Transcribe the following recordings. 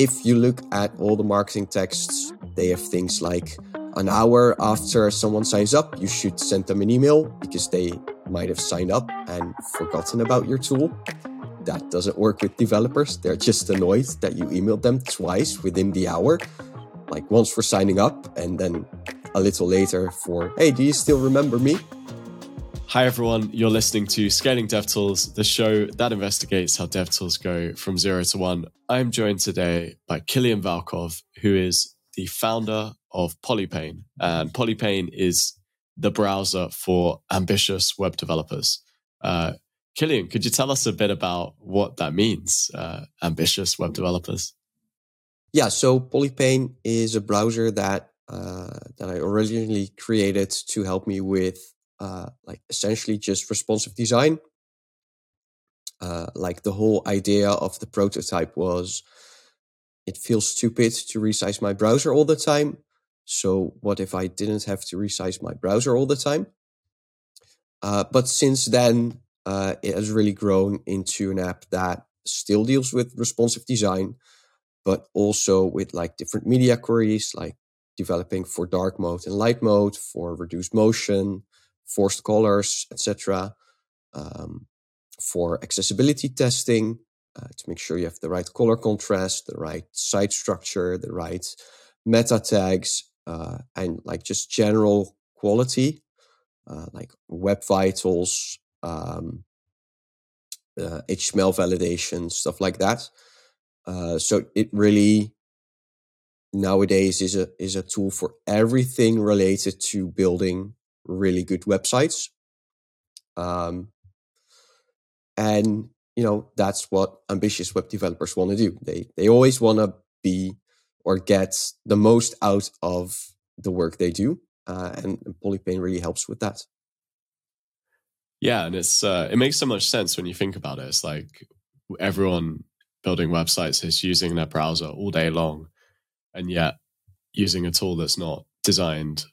if you look at all the marketing texts, they have things like an hour after someone signs up, you should send them an email because they might have signed up and forgotten about your tool. That doesn't work with developers. They're just annoyed that you emailed them twice within the hour, like once for signing up and then a little later for, hey, do you still remember me? Hi, everyone. You're listening to Scaling DevTools, the show that investigates how DevTools go from zero to one. I'm joined today by Kilian Valkhof, who is the founder of Polypane. And Polypane is the browser for ambitious web developers. Uh, Kilian, could you tell us a bit about what that means, uh, ambitious web developers? Yeah, so Polypane is a browser that uh, that I originally created to help me with uh, like essentially just responsive design. Uh, like the whole idea of the prototype was it feels stupid to resize my browser all the time. So what if I didn't have to resize my browser all the time? Uh, but since then, uh, it has really grown into an app that still deals with responsive design, but also with like different media queries, like developing for dark mode and light mode, for reduced motion, forced colors, etc. Um, for accessibility testing, uh, to make sure you have the right color contrast, the right site structure, the right meta tags, uh, and like just general quality, uh, like web vitals, um, HTML uh, validation, stuff like that. Uh, so it really nowadays is a is a tool for everything related to building really good websites. Um, and you know that's what ambitious web developers want to do. They they always want to be or get the most out of the work they do, uh, and, and Polypane really helps with that. Yeah, and it's uh, it makes so much sense when you think about it. It's like everyone building websites is using their browser all day long, and yet using a tool that's not designed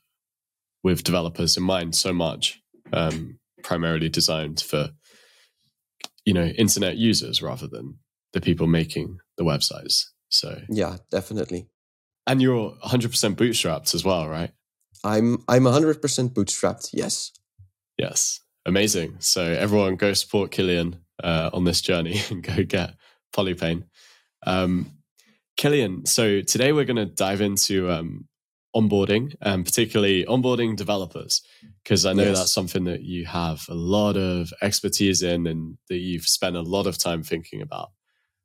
with developers in mind so much, um, primarily designed for you know internet users rather than the people making the websites. So yeah, definitely. And you're 100% bootstrapped as well, right? I'm I'm 100% bootstrapped. Yes. Yes. Amazing. So everyone go support Kilian uh, on this journey and go get Polypane. Um, Kilian, so today we're going to dive into um, onboarding and particularly onboarding developers because I know yes. that's something that you have a lot of expertise in and that you've spent a lot of time thinking about.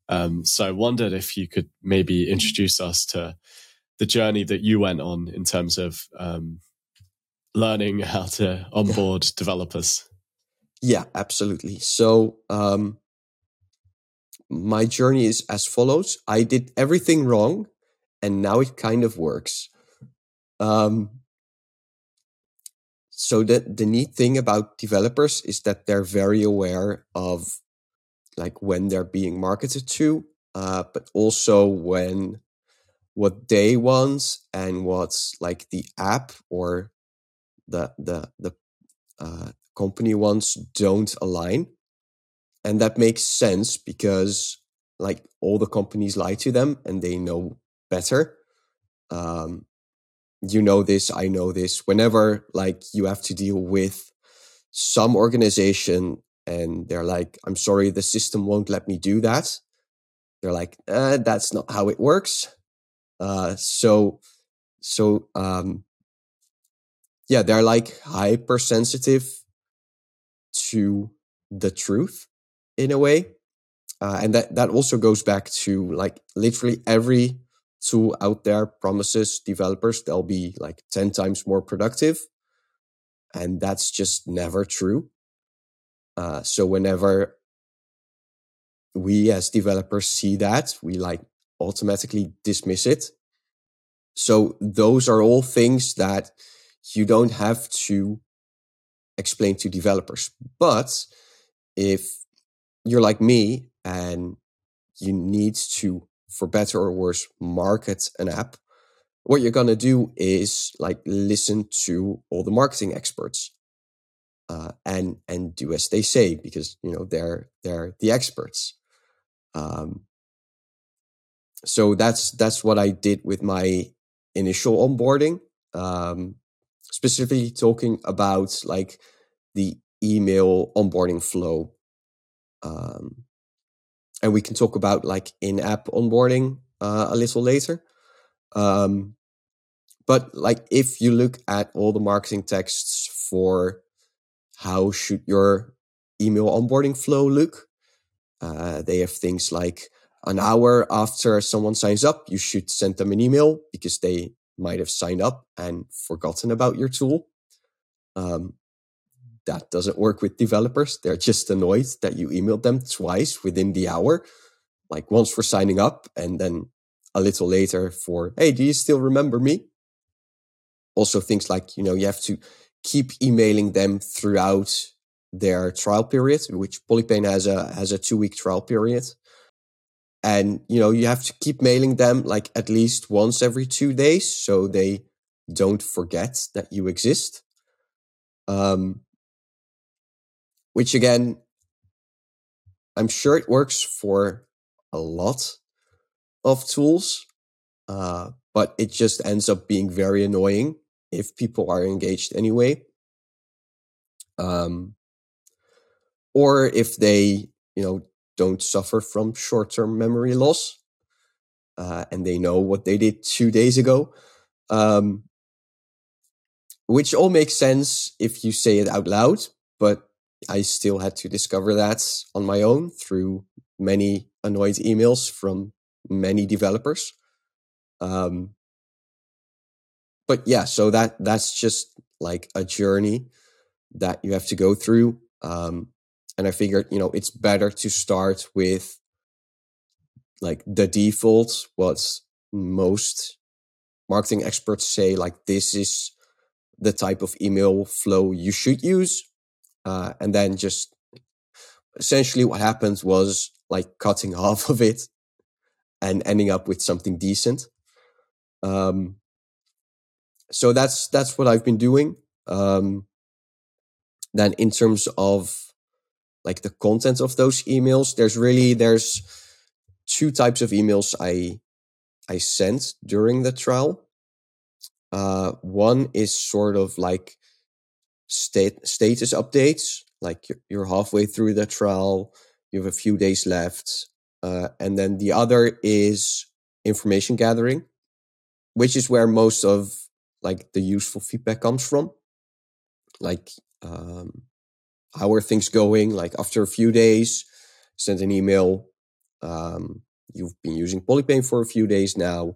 Um, so I wondered if you could maybe introduce us to the journey that you went on in terms of um, learning how to onboard developers. Yeah, absolutely. So um, my journey is as follows: I did everything wrong, and now it kind of works. Um, so the the neat thing about developers is that they're very aware of like when they're being marketed to, uh, but also when what they want and what's like the app or the the the uh, company wants don't align, and that makes sense because like all the companies lie to them and they know better. Um, you know this, I know this. Whenever like you have to deal with some organization and they're like, I'm sorry, the system won't let me do that. They're like, eh, that's not how it works. Uh, so, so, um, yeah, they're like hypersensitive to the truth in a way. Uh, and that, that also goes back to like literally every tool out there promises developers they'll be like 10 times more productive. And that's just never true. Uh, so whenever we as developers see that, we like automatically dismiss it. So those are all things that you don't have to explain to developers. But if you're like me and you need to, for better or worse, market an app, what you're going to do is like listen to all the marketing experts uh, and and do as they say because you know they're they're the experts. Um, so that's that's what I did with my initial onboarding. Um, specifically talking about like the email onboarding flow. Um, and we can talk about like in-app onboarding uh, a little later. Um, but like if you look at all the marketing texts for how should your email onboarding flow look, uh, they have things like an hour after someone signs up, you should send them an email because they might have signed up and forgotten about your tool. Um, that doesn't work with developers. They're just annoyed that you emailed them twice within the hour, like once for signing up and then a little later for, hey, do you still remember me? Also, things like, you know, you have to keep emailing them throughout their trial period, which Polypane has a has a two week trial period and you know you have to keep mailing them like at least once every two days so they don't forget that you exist um which again i'm sure it works for a lot of tools uh but it just ends up being very annoying if people are engaged anyway um or if they you know don't suffer from short term memory loss. Uh, and they know what they did two days ago. Um, which all makes sense if you say it out loud, but I still had to discover that on my own through many annoyed emails from many developers. Um, but yeah, so that that's just like a journey that you have to go through. Um, and I figured, you know, it's better to start with like the default, what most marketing experts say, like this is the type of email flow you should use. Uh, and then just essentially what happens was like cutting half of it and ending up with something decent. Um, so that's that's what I've been doing. Um, then in terms of like the content of those emails there's really there's two types of emails i i sent during the trial uh one is sort of like state status updates like you're, you're halfway through the trial you have a few days left uh, and then the other is information gathering which is where most of like the useful feedback comes from like um, how are things going? Like after a few days, send an email. Um, you've been using Polypane for a few days now.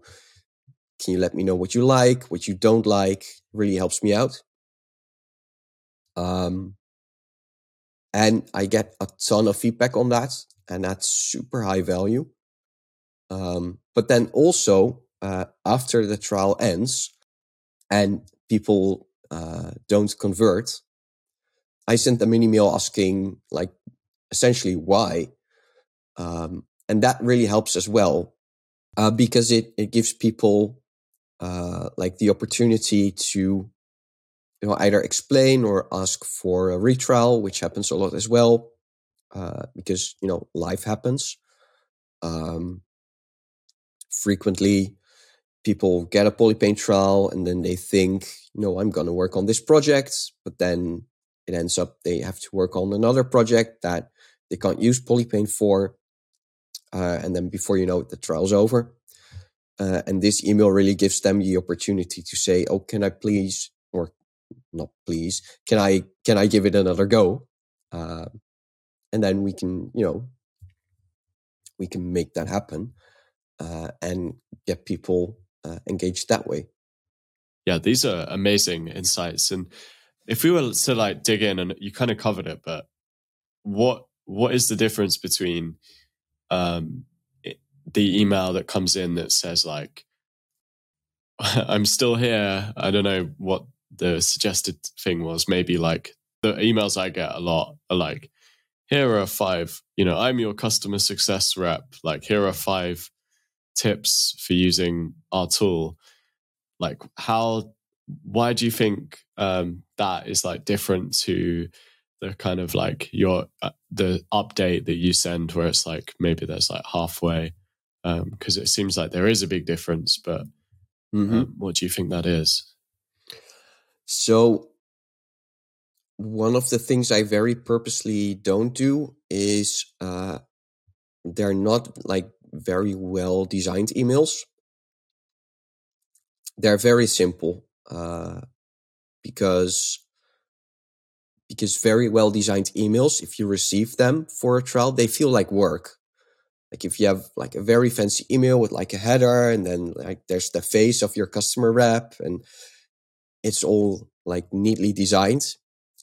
Can you let me know what you like, what you don't like? Really helps me out. Um, and I get a ton of feedback on that, and that's super high value. Um, but then also, uh, after the trial ends and people uh, don't convert, I sent them an email asking, like, essentially why. Um, and that really helps as well uh, because it, it gives people uh, like the opportunity to you know either explain or ask for a retrial, which happens a lot as well uh, because you know life happens. Um, frequently, people get a polypane trial and then they think, know, I'm going to work on this project, but then it ends up they have to work on another project that they can't use Polypane for. Uh, and then before you know it, the trial's over. Uh, and this email really gives them the opportunity to say, "Oh, can I please, or not please, can I can I give it another go?" Uh, and then we can, you know, we can make that happen uh, and get people uh, engaged that way. Yeah, these are amazing insights, and if we were to like dig in and you kind of covered it, but what what is the difference between um, the email that comes in that says like I'm still here. I don't know what the suggested thing was. Maybe like the emails I get a lot are like, here are five, you know, I'm your customer success rep. Like, here are five tips for using our tool. Like, how why do you think um, that is like different to the kind of like your uh, the update that you send where it's like maybe there's like halfway Because um, it seems like there is a big difference, but mm-hmm. um, what do you think that is? So, one of the things I very purposely don't do is uh, they're not like very well designed emails. They're very simple uh, because because very well designed emails, if you receive them for a trial, they feel like work. Like if you have like a very fancy email with like a header and then like there's the face of your customer rep and it's all like neatly designed,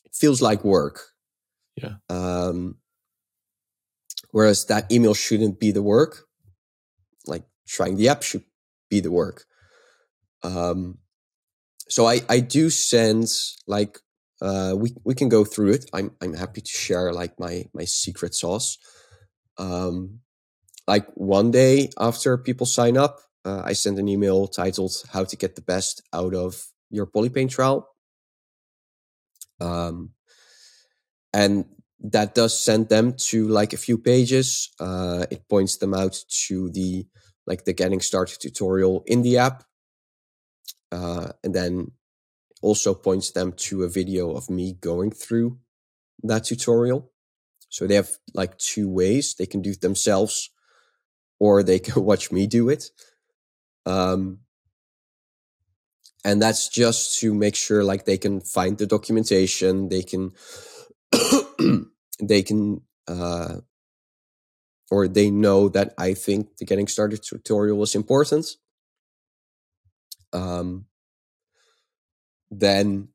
it feels like work. Yeah. Um, whereas that email shouldn't be the work. Like trying the app should be the work. Um, so I, I do sense like uh, we we can go through it. I'm I'm happy to share like my my secret sauce. Um, like one day after people sign up, uh, I send an email titled "How to get the best out of your Polypane trial," um, and that does send them to like a few pages. Uh, it points them out to the like the getting started tutorial in the app, uh, and then also points them to a video of me going through that tutorial. So they have like two ways they can do it themselves or they can watch me do it. Um, and that's just to make sure like they can find the documentation, they can, they can, uh, or they know that I think the getting started tutorial is important. Um, then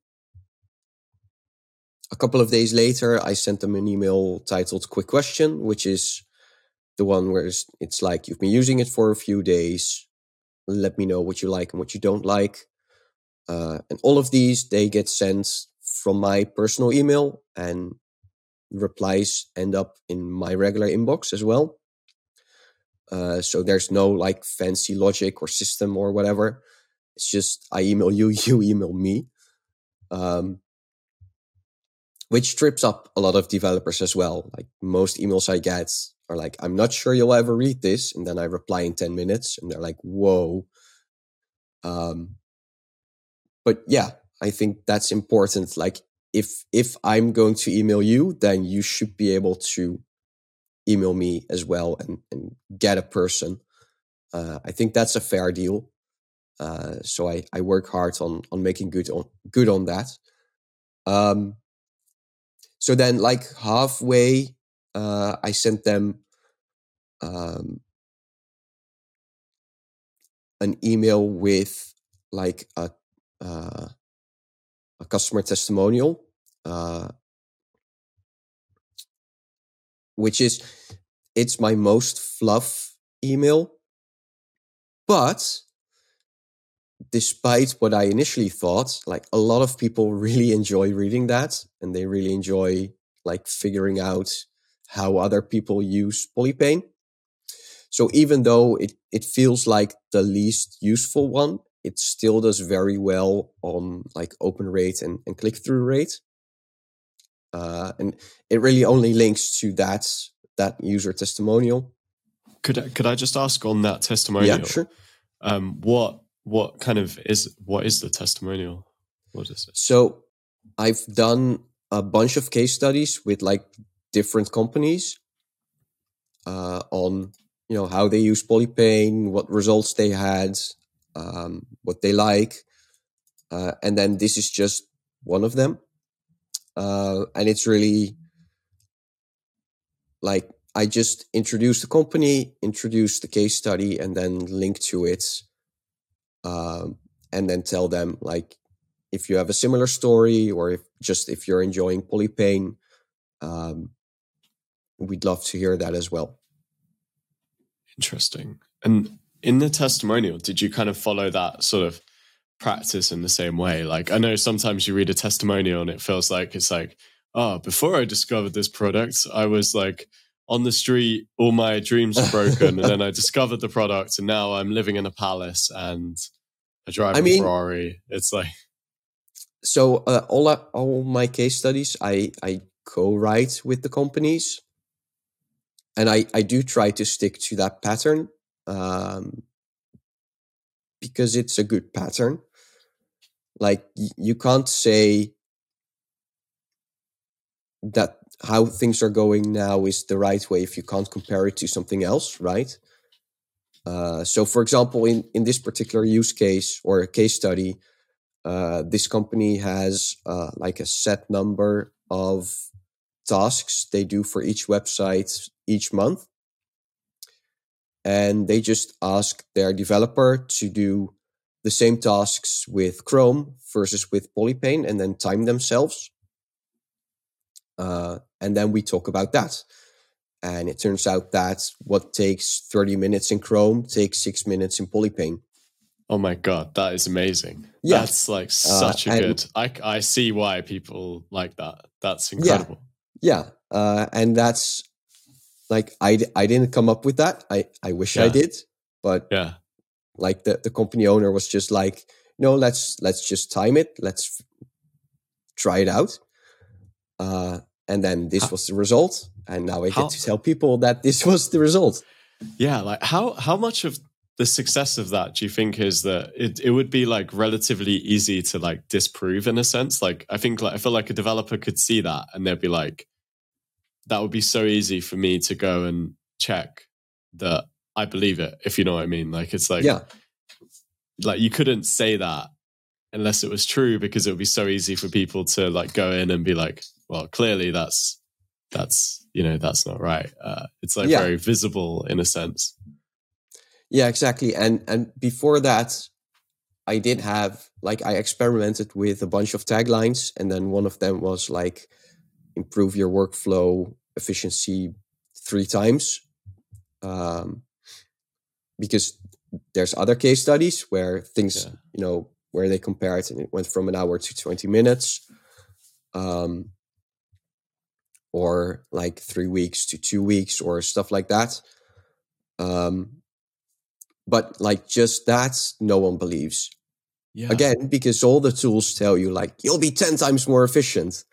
a couple of days later, I sent them an email titled Quick Question, which is the one where it's, it's like, you've been using it for a few days. Let me know what you like and what you don't like. Uh, and all of these, they get sent from my personal email and replies end up in my regular inbox as well. Uh, so there's no like fancy logic or system or whatever. It's just I email you, you email me. Um, which trips up a lot of developers as well. Like most emails I get are like, I'm not sure you'll ever read this. And then I reply in 10 minutes and they're like, whoa. Um, but yeah, I think that's important. Like if, if I'm going to email you, then you should be able to email me as well and, and get a person. Uh, I think that's a fair deal. Uh, so I, I work hard on on making good on good on that. Um, so then, like halfway, uh, I sent them um, an email with like a uh, a customer testimonial, uh, which is it's my most fluff email, but despite what I initially thought, like a lot of people really enjoy reading that and they really enjoy like figuring out how other people use Polypane. So even though it, it feels like the least useful one, it still does very well on like open rate and, and click through rate. Uh, and it really only links to that that user testimonial. Could I, could I just ask on that testimonial? Yeah, sure. Um, what what kind of is what is the testimonial? What is it? So I've done a bunch of case studies with like different companies uh, on you know how they use Polypane, what results they had, um, what they like, uh, and then this is just one of them, uh, and it's really like I just introduce the company, introduce the case study, and then link to it um, and then tell them like if you have a similar story or if just if you're enjoying Polypane, um, we'd love to hear that as well. Interesting. And in the testimonial, did you kind of follow that sort of practice in the same way? Like I know sometimes you read a testimonial and it feels like it's like, oh, before I discovered this product, I was like on the street, all my dreams were broken, and then I discovered the product, and now I'm living in a palace and I drive I a mean, Ferrari. It's like so uh, all all my case studies, I I co-write with the companies, and I I do try to stick to that pattern. Um, because it's a good pattern. Like you can't say that how things are going now is the right way if you can't compare it to something else, right? Uh, so, for example, in, in this particular use case or a case study, uh, this company has uh, like a set number of tasks they do for each website each month. And they just ask their developer to do the same tasks with Chrome versus with Polypane and then time themselves. Uh, and then we talk about that. And it turns out that what takes 30 minutes in Chrome takes six minutes in Polypane. Oh my god, that is amazing. Yeah. That's like uh, such uh, a good. I I see why people like that. That's incredible. Yeah. yeah. Uh, and that's like I I didn't come up with that. I I wish yeah. I did, but yeah. Like the the company owner was just like, "No, let's let's just time it. Let's try it out." Uh and then this how, was the result and now i how, get to tell people that this was the result yeah like how how much of the success of that do you think is that it, it would be like relatively easy to like disprove in a sense like i think like i feel like a developer could see that and they'd be like that would be so easy for me to go and check that i believe it if you know what i mean. Like it's like yeah. like you couldn't say that unless it was true because it would be so easy for people to like go in and be like well clearly that's that's you know that's not right. Uh, it's like yeah. very visible in a sense. Yeah exactly. And and before that i did have like i experimented with a bunch of taglines and then one of them was like improve your workflow efficiency three times um, because there's other case studies where things yeah. you know where they compare it and it went from an hour to 20 minutes um, or like three weeks to two weeks or stuff like that um, but like just that no one believes yeah. again because all the tools tell you like you'll be 10 times more efficient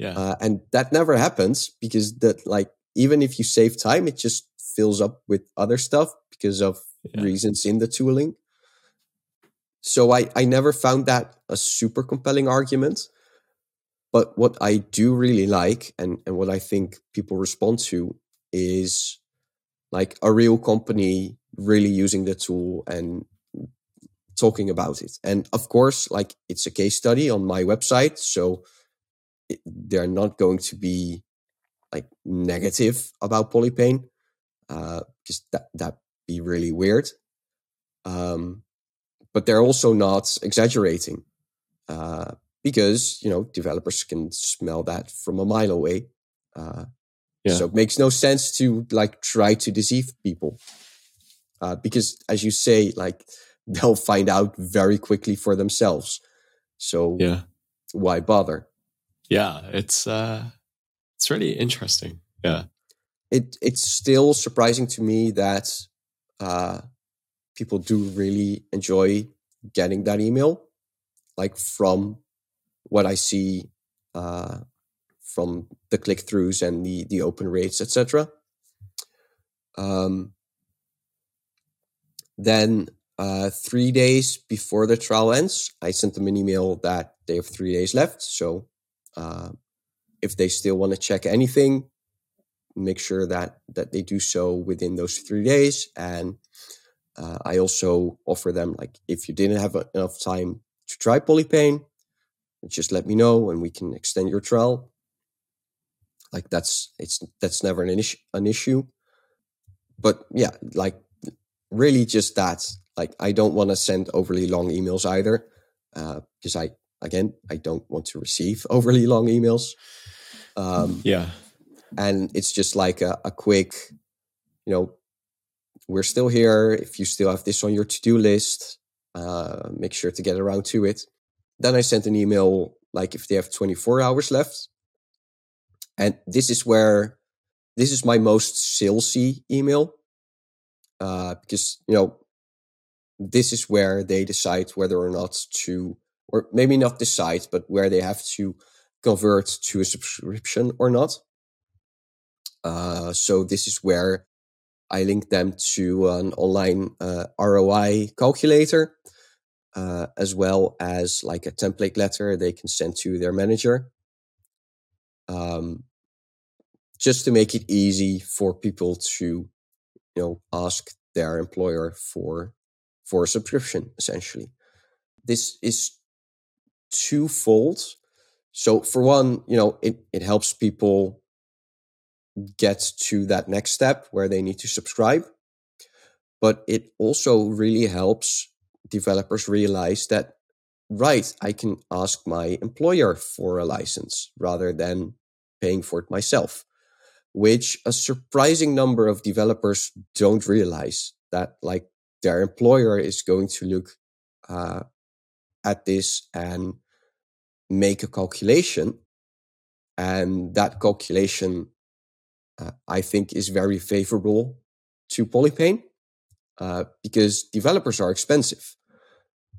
yeah uh, and that never happens because that like even if you save time it just fills up with other stuff because of yeah. reasons in the tooling so I, I never found that a super compelling argument. But what I do really like and, and what I think people respond to is like a real company really using the tool and talking about it. And of course, like it's a case study on my website. So they're not going to be like negative about Polypane because uh, that, that'd be really weird. Um, but they're also not exaggerating uh, because you know developers can smell that from a mile away. Uh, yeah. So it makes no sense to like try to deceive people uh, because, as you say, like they'll find out very quickly for themselves. So yeah, why bother? Yeah, it's uh, it's really interesting. Yeah, it it's still surprising to me that uh, people do really enjoy getting that email, like from what I see uh, from the click throughs and the the open rates, etc. Um, then uh, three days before the trial ends, I sent them an email that they have three days left. So uh, if they still want to check anything, make sure that that they do so within those three days and uh, I also offer them like if you didn't have enough time to try Polypane, just let me know and we can extend your trial. Like that's it's that's never an issue an issue. But yeah, like really just that. Like I don't want to send overly long emails either, uh, because I again I don't want to receive overly long emails. Um, yeah, and it's just like a, a quick, you know, we're still here. If you still have this on your to do list, uh, make sure to get around to it. Then I sent an email like if they have 24 hours left. And this is where this is my most salesy email uh, because, you know, this is where they decide whether or not to, or maybe not decide, but where they have to convert to a subscription or not. Uh, so this is where I link them to an online uh, ROI calculator, uh, as well as like a template letter they can send to their manager. Um, just to make it easy for people to, you know, ask their employer for for a subscription, essentially. This is twofold. So for one, you know, it, it helps people get to that next step where they need to subscribe. But it also really helps developers realize that, right, I can ask my employer for a license rather than paying for it myself, which a surprising number of developers don't realize that, like, their employer is going to look uh, at this and make a calculation. And that calculation uh, I think is very favorable to Polypane uh, because developers are expensive.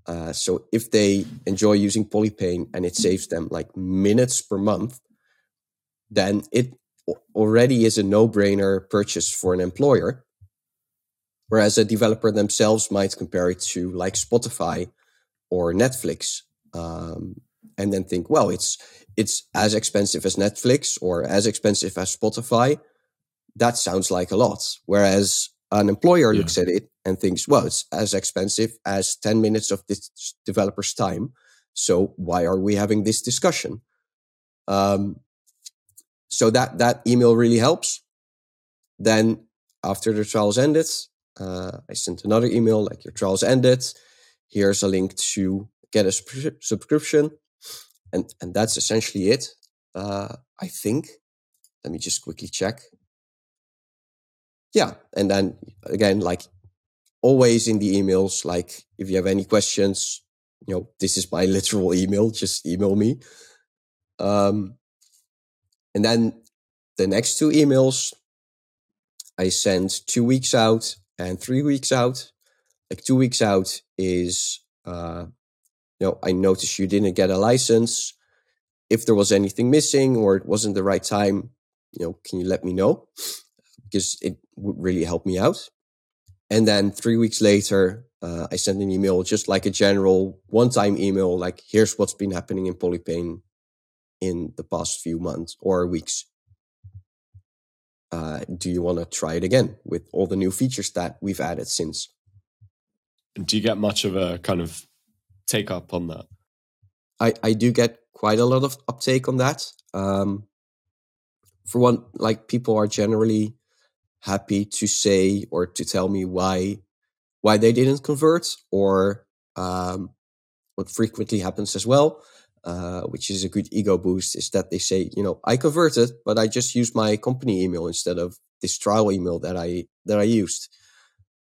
Uh, so if they enjoy using Polypane and it saves them like minutes per month, then it already is a no-brainer purchase for an employer. Whereas a developer themselves might compare it to like Spotify or Netflix, um, and then think, well, it's it's as expensive as Netflix or as expensive as Spotify, that sounds like a lot. Whereas an employer yeah. looks at it and thinks, well, it's as expensive as 10 minutes of this developer's time. So why are we having this discussion? Um, so that, that email really helps. Then after the trials ended, uh, I sent another email like your trials ended. Here's a link to get a sp- subscription. And, and that's essentially it. Uh, I think. Let me just quickly check yeah and then again like always in the emails like if you have any questions you know this is my literal email just email me um and then the next two emails i send two weeks out and three weeks out like two weeks out is uh you know i noticed you didn't get a license if there was anything missing or it wasn't the right time you know can you let me know because it would really help me out. And then three weeks later, uh, I sent an email, just like a general one time email, like, here's what's been happening in Polypane in the past few months or weeks. Uh, do you want to try it again with all the new features that we've added since? Do you get much of a kind of take up on that? I, I do get quite a lot of uptake on that. Um, for one, like people are generally happy to say or to tell me why why they didn't convert or um, what frequently happens as well uh, which is a good ego boost is that they say you know i converted but i just used my company email instead of this trial email that i that i used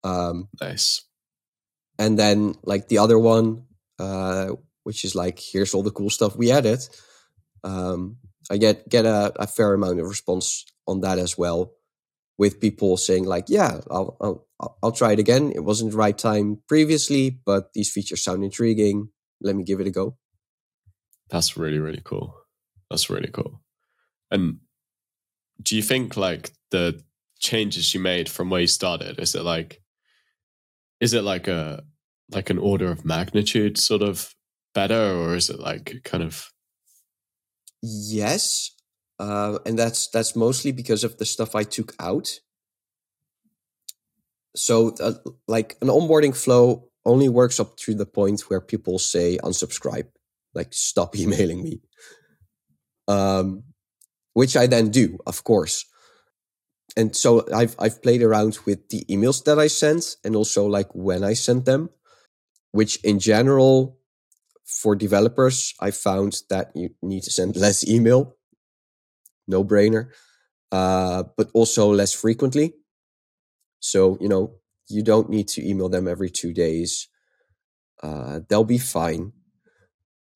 um, nice and then like the other one uh, which is like here's all the cool stuff we added um, i get get a, a fair amount of response on that as well with people saying like, yeah, I'll, I'll, I'll try it again. It wasn't the right time previously, but these features sound intriguing. Let me give it a go. That's really, really cool. That's really cool. And do you think like the changes you made from where you started, is it like, is it like a, like an order of magnitude sort of better or is it like kind of yes uh, and that's that's mostly because of the stuff I took out. So, uh, like an onboarding flow only works up to the point where people say unsubscribe, like stop emailing me. Um, which I then do, of course. And so I've I've played around with the emails that I sent and also like when I sent them, which in general for developers I found that you need to send less email no brainer, uh, but also less frequently. So, you know, you don't need to email them every two days. Uh, they'll be fine.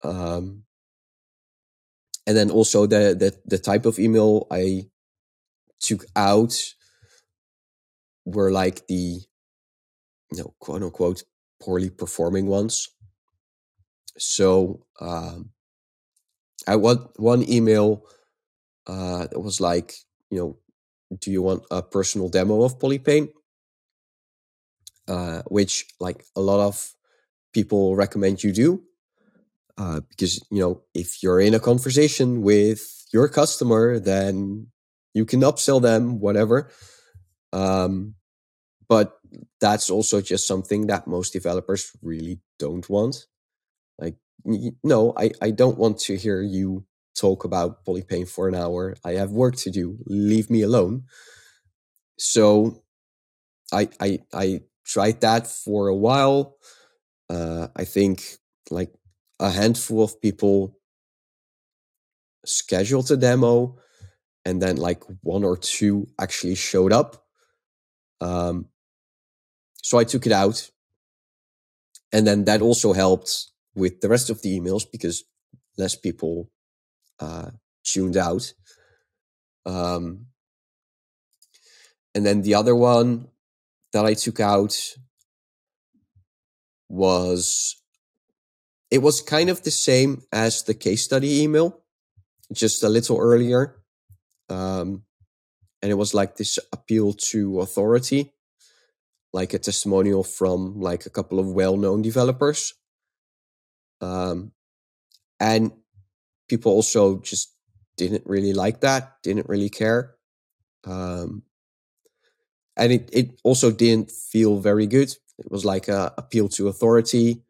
Um, and then also the, the the type of email I took out were like the you know quote unquote poorly performing ones. So um, I want one email uh, that was like, you know, do you want a personal demo of Polypane? Uh, which like a lot of people recommend you do. Uh, because you know if you're in a conversation with your customer, then you can upsell them whatever. Um, but that's also just something that most developers really don't want. Like, no, I, I don't want to hear you talk about Polypane for an hour. I have work to do. Leave me alone. So I I I tried that for a while. Uh, I think like a handful of people scheduled a demo, and then like one or two actually showed up. Um, so I took it out, and then that also helped with the rest of the emails because less people uh, tuned out. Um, and then the other one that I took out was it was kind of the same as the case study email, just a little earlier. Um, and it was like this appeal to authority, like a testimonial from like a couple of well-known developers. Um, and people also just didn't really like that, didn't really care. Um, and it, it also didn't feel very good. It was like a appeal to authority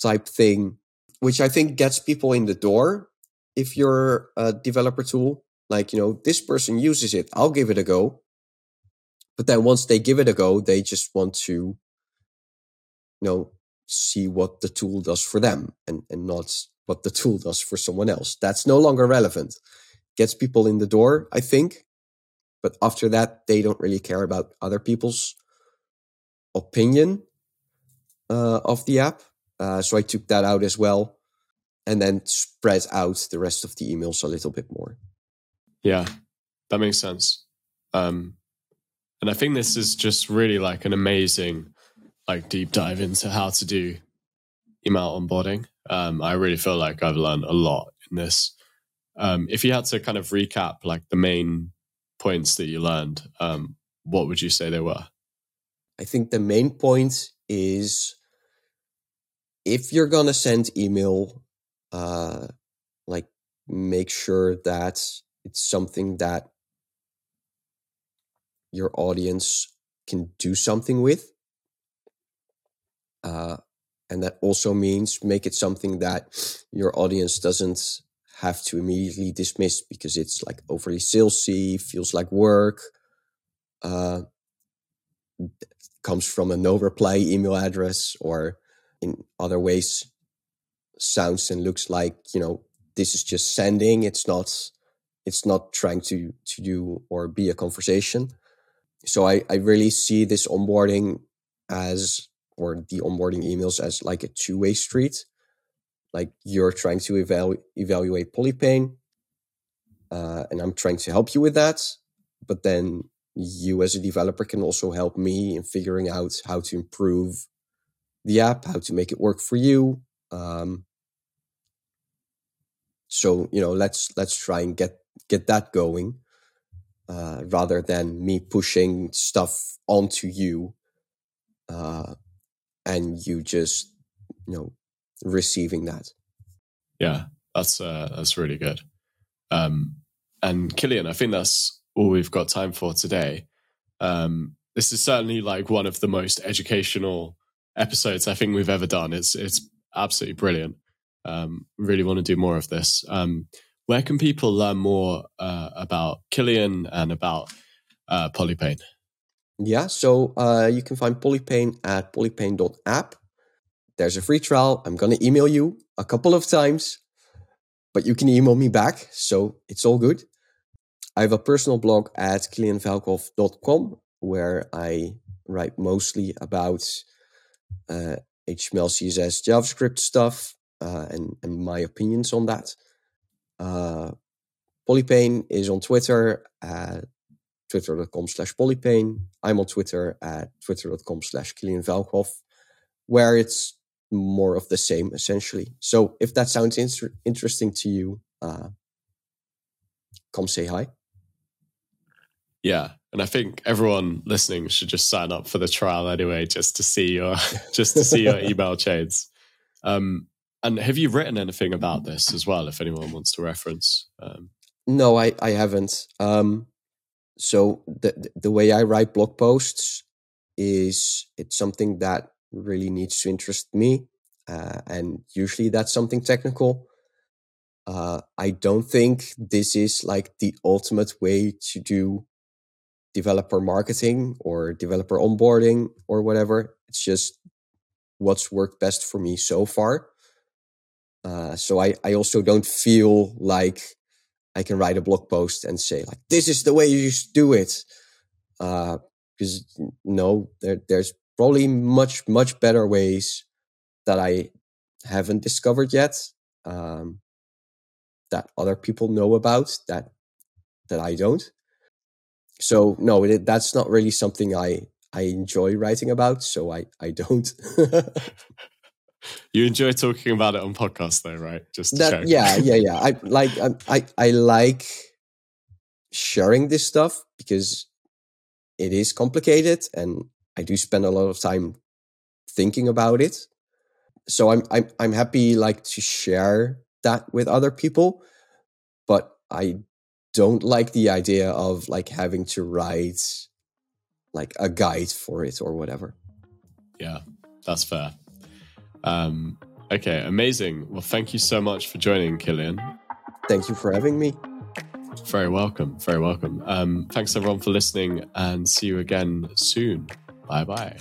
type thing, which I think gets people in the door if you're a developer tool. Like, you know, this person uses it, I'll give it a go. But then once they give it a go, they just want to, you know, see what the tool does for them and, and not what the tool does for someone else. That's no longer relevant. Gets people in the door, I think. But after that, they don't really care about other people's opinion uh, of the app. Uh, so I took that out as well and then spread out the rest of the emails a little bit more. Yeah, that makes sense. Um, and I think this is just really like an amazing like deep dive into how to do email onboarding. Um, I really feel like I've learned a lot in this. Um, if you had to kind of recap like the main points that you learned, um, what would you say they were? I think the main point is if you're gonna send email, uh, like make sure that it's something that your audience can do something with. Uh, and that also means make it something that your audience doesn't have to immediately dismiss because it's like overly salesy, feels like work, uh, comes from a no reply email address, or in other ways sounds and looks like you know this is just sending. It's not. It's not trying to to do or be a conversation. So I I really see this onboarding as or the onboarding emails as like a two-way street like you're trying to evalu- evaluate polypane uh, and i'm trying to help you with that but then you as a developer can also help me in figuring out how to improve the app how to make it work for you um, so you know let's let's try and get get that going uh, rather than me pushing stuff onto you uh, and you just you know receiving that. Yeah that's uh that's really good. Um and Kilian i think that's all we've got time for today. Um this is certainly like one of the most educational episodes i think we've ever done. It's it's absolutely brilliant. Um really want to do more of this. Um where can people learn more uh, about Kilian and about uh, polypane yeah, so uh, you can find Polypane at polypane.app. There's a free trial. I'm going to email you a couple of times, but you can email me back, so it's all good. I have a personal blog at kilianvalkhof.com where I write mostly about uh, HTML, CSS, JavaScript stuff uh, and, and my opinions on that. Uh, Polypane is on Twitter at twitter.com slash polypane. I'm on Twitter at twitter.com slash Kilian Valkhof, where it's more of the same essentially. So if that sounds inter- interesting to you, uh, come say hi. Yeah, and I think everyone listening should just sign up for the trial anyway, just to see your just to see your email chains. Um, and have you written anything about this as well? If anyone wants to reference, um, no, I I haven't. Um, so the the way I write blog posts is it's something that really needs to interest me, uh, and usually that's something technical. Uh, I don't think this is like the ultimate way to do developer marketing or developer onboarding or whatever. It's just what's worked best for me so far. Uh, so I, I also don't feel like I can write a blog post and say like this is the way you should do it. Uh, because no, there, there's probably much much better ways that I haven't discovered yet. Um, that other people know about that that I don't so no, it, that's not really something I I enjoy writing about. So I I don't. you enjoy talking about it on podcasts, though, right? Just that, yeah, yeah, yeah. I like I, I I like sharing this stuff because it is complicated, and I do spend a lot of time thinking about it. So I'm I'm I'm happy like to share that with other people, but I don't like the idea of like having to write like a guide for it or whatever. Yeah, that's fair. Um, okay, amazing. Well, thank you so much for joining, Kilian. Thank you for having me. Very welcome. Very welcome. Um, thanks everyone for listening and see you again soon. Bye bye.